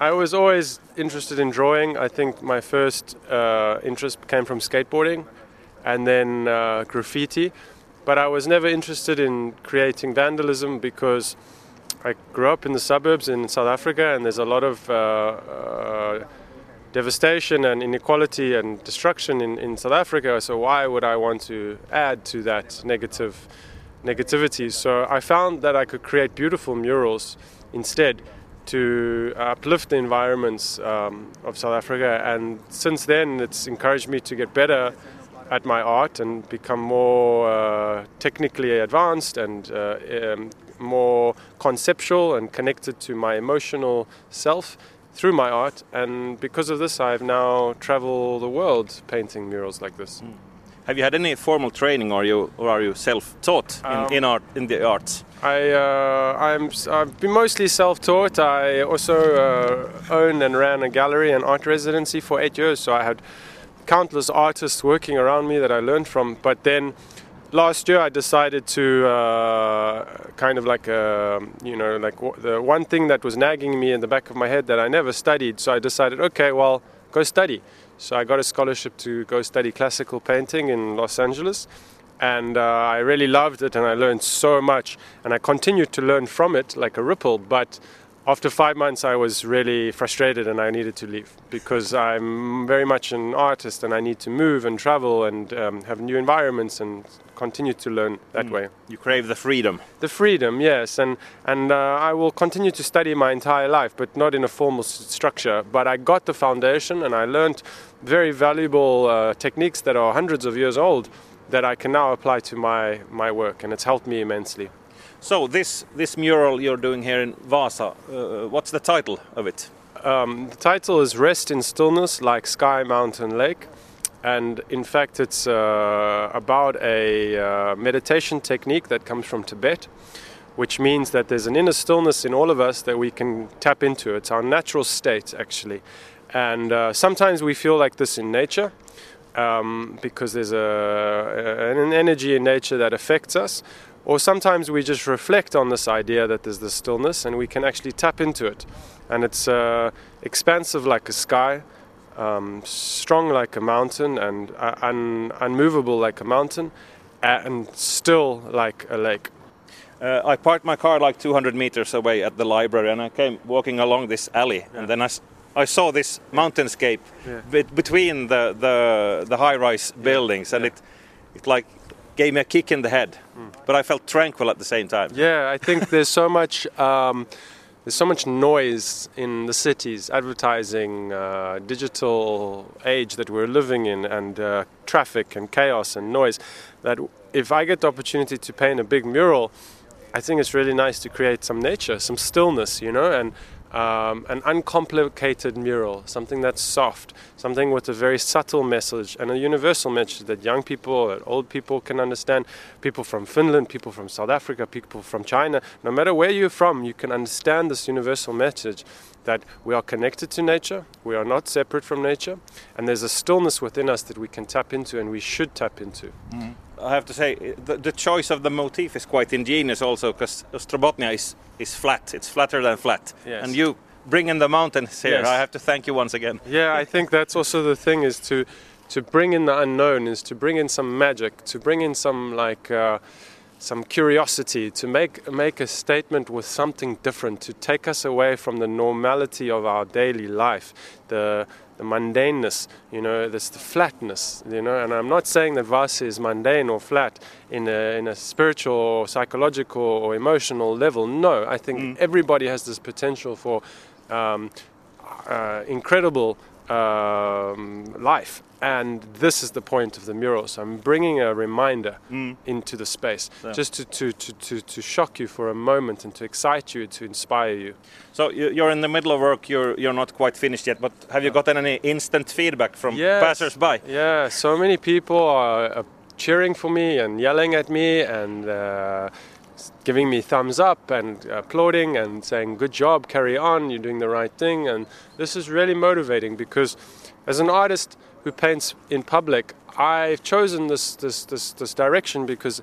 I was always interested in drawing. I think my first uh, interest came from skateboarding and then uh, graffiti. But I was never interested in creating vandalism because I grew up in the suburbs in South Africa and there's a lot of uh, uh, devastation and inequality and destruction in, in South Africa. So why would I want to add to that negative negativity? So I found that I could create beautiful murals instead to uplift the environments um, of South Africa. And since then, it's encouraged me to get better at my art and become more uh, technically advanced and uh, um, more conceptual and connected to my emotional self through my art. And because of this, I've now traveled the world painting murals like this. Mm. Have you had any formal training, or you or are you self-taught in, um, in art in the arts? I uh, I'm I've been mostly self-taught. I also uh, owned and ran a gallery and art residency for eight years, so I had countless artists working around me that I learned from. But then last year I decided to uh, kind of like uh, you know like w- the one thing that was nagging me in the back of my head that I never studied. So I decided, okay, well, go study. So I got a scholarship to go study classical painting in Los Angeles. And uh, I really loved it, and I learned so much. And I continued to learn from it like a ripple. But after five months, I was really frustrated and I needed to leave because I'm very much an artist and I need to move and travel and um, have new environments and continue to learn that mm. way. You crave the freedom. The freedom, yes, and and uh, I will continue to study my entire life, but not in a formal structure. But I got the foundation and I learned very valuable uh, techniques that are hundreds of years old that I can now apply to my my work, and it's helped me immensely. So this this mural you're doing here in Vasa, uh, what's the title of it? Um, the title is "Rest in Stillness, like Sky, Mountain, Lake," and in fact, it's uh, about a uh, meditation technique that comes from Tibet, which means that there's an inner stillness in all of us that we can tap into. It's our natural state, actually, and uh, sometimes we feel like this in nature. Um, because there's a, an energy in nature that affects us, or sometimes we just reflect on this idea that there's this stillness and we can actually tap into it. And it's uh, expansive like a sky, um, strong like a mountain, and uh, un- unmovable like a mountain, and still like a lake. Uh, I parked my car like 200 meters away at the library and I came walking along this alley yeah. and then I, I saw this mountainscape yeah. be- between the, the, the high rise yeah. buildings and it, it like gave me a kick in the head, mm. but I felt tranquil at the same time. Yeah, I think there's so much. Um, there's so much noise in the cities, advertising, uh, digital age that we're living in, and uh, traffic and chaos and noise. That if I get the opportunity to paint a big mural, I think it's really nice to create some nature, some stillness, you know, and um, an uncomplicated mural, something that's soft, something with a very subtle message and a universal message that young people, that old people can understand. People from Finland, people from South Africa, people from China, no matter where you're from, you can understand this universal message that we are connected to nature, we are not separate from nature, and there's a stillness within us that we can tap into and we should tap into. Mm. I have to say, the, the, choice of the motif is quite ingenious also because Ostrobothnia is, is flat, it's flatter than flat. Yes. And you bring in the mountains here. Yes. I have to thank you once again. Yeah, I think that's also the thing is to to bring in the unknown, is to bring in some magic, to bring in some like uh, some curiosity, to make make a statement with something different, to take us away from the normality of our daily life, the the mundaneness, you know, this the flatness, you know. And I'm not saying that Vasa is mundane or flat in a, in a spiritual or psychological or emotional level. No, I think mm. everybody has this potential for um, uh, incredible um, life. And this is the point of the mural. So I'm bringing a reminder mm. into the space, yeah. just to, to, to, to, to shock you for a moment and to excite you, to inspire you. So you're in the middle of work, you're, you're not quite finished yet, but have you gotten any instant feedback from yes. passers-by? Yeah, so many people are, cheering for me and yelling at me and uh, giving me thumbs up and applauding and saying, Good job, carry on, you're doing the right thing. And this is really motivating because as an artist who paints in public, I've chosen this, this, this, this direction because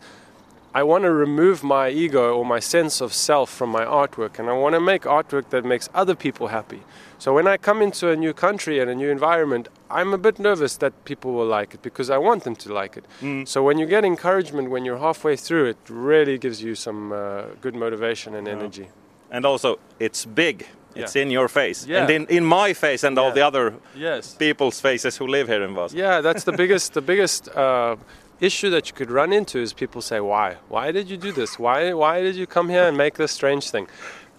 I want to remove my ego or my sense of self from my artwork, and I want to make artwork that makes other people happy. So when I come into a new country and a new environment, I'm a bit nervous that people will like it because I want them to like it. Mm. So when you get encouragement when you're halfway through, it really gives you some uh, good motivation and energy. And also, it's big. It's Yeah. in your face, Yeah. and in, in my face, and all the other Yes. people's faces who live here in Vaasa. Yeah, that's the biggest the biggest uh, issue that you could run into is people say, "Why? Why did you do this? Why why did you come here and make this strange thing?"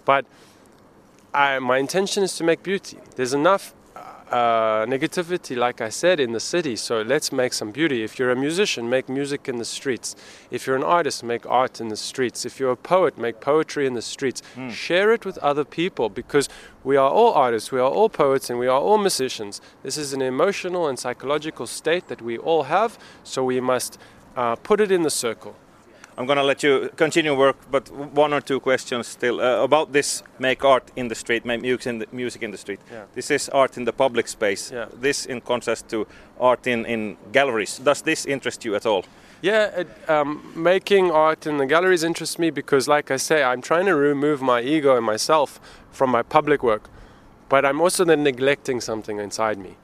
But I, my intention is to make beauty. There's enough uh, negativity, like I said, in the city. So let's make some beauty. If you're a musician, make music in the streets. If you're an artist, make art in the streets. If you're a poet, make poetry in the streets. Share it with other people because we are all artists, we are all poets, and we are all musicians. This is an emotional and psychological state that we all have. So we must uh, put it in the circle. I'm gonna let you continue work, but one or two questions still uh, about this make art in the street, make music in the, music in the street. Yeah. This is art in the public space. Yeah. This in contrast to art in, in galleries. Does this interest you at all? Yeah, it, um, making art in the galleries interests me because, like I say, I'm trying to remove my ego and myself from my public work, but I'm also then neglecting something inside me.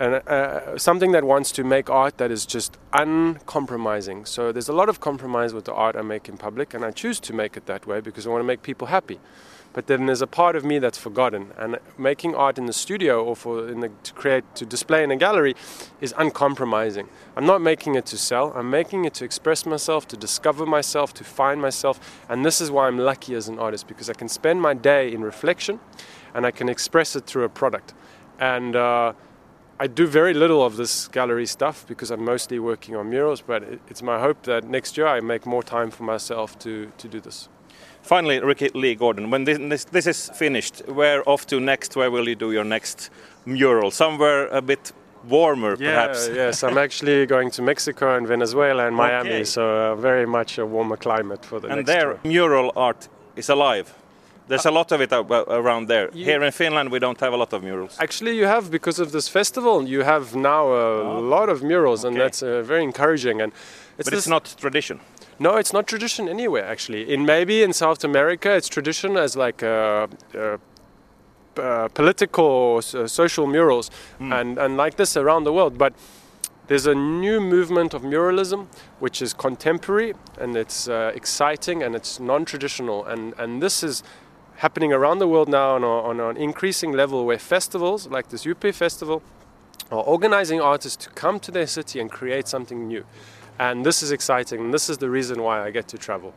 And uh, something that wants to make art that is just uncompromising. So there's a lot of compromise with the art I make in public, and I choose to make it that way because I want to make people happy. But then there's a part of me that's forgotten, and making art in the studio or for the, to create to display in a gallery is uncompromising. I'm not making it to sell. I'm making it to express myself, to discover myself, to find myself, and this is why I'm lucky as an artist because I can spend my day in reflection, and I can express it through a product. And uh, I do very little of this gallery stuff because I'm mostly working on murals. But it's my hope that next year I make more time for myself to to do this. Finally, Ricky Lee Gordon, when this, this, this is finished, where off to next? Where will you do your next mural? Somewhere a bit warmer, perhaps. yes, I'm actually going to Mexico and Venezuela and Miami, Okay. so uh, very much a warmer climate for the and next there, tour. mural art is alive. There's a lot of it around there. You- Here in Finland, we don't have a lot of murals. Actually, you have because of this festival. You have now a lot of murals, and that's uh, very encouraging. And it's but it's not tradition. No, it's not tradition anywhere. Actually, in maybe in South America, it's tradition as like uh, uh, uh, political, uh, social murals, and and like this around the world. But there's a new movement of muralism, which is contemporary and it's uh, exciting and it's non-traditional, and and this is happening around the world now on, a, on an increasing level, where festivals like this UP festival are organizing artists to come to their city and create something new. And this is exciting. And this is the reason why I get to travel.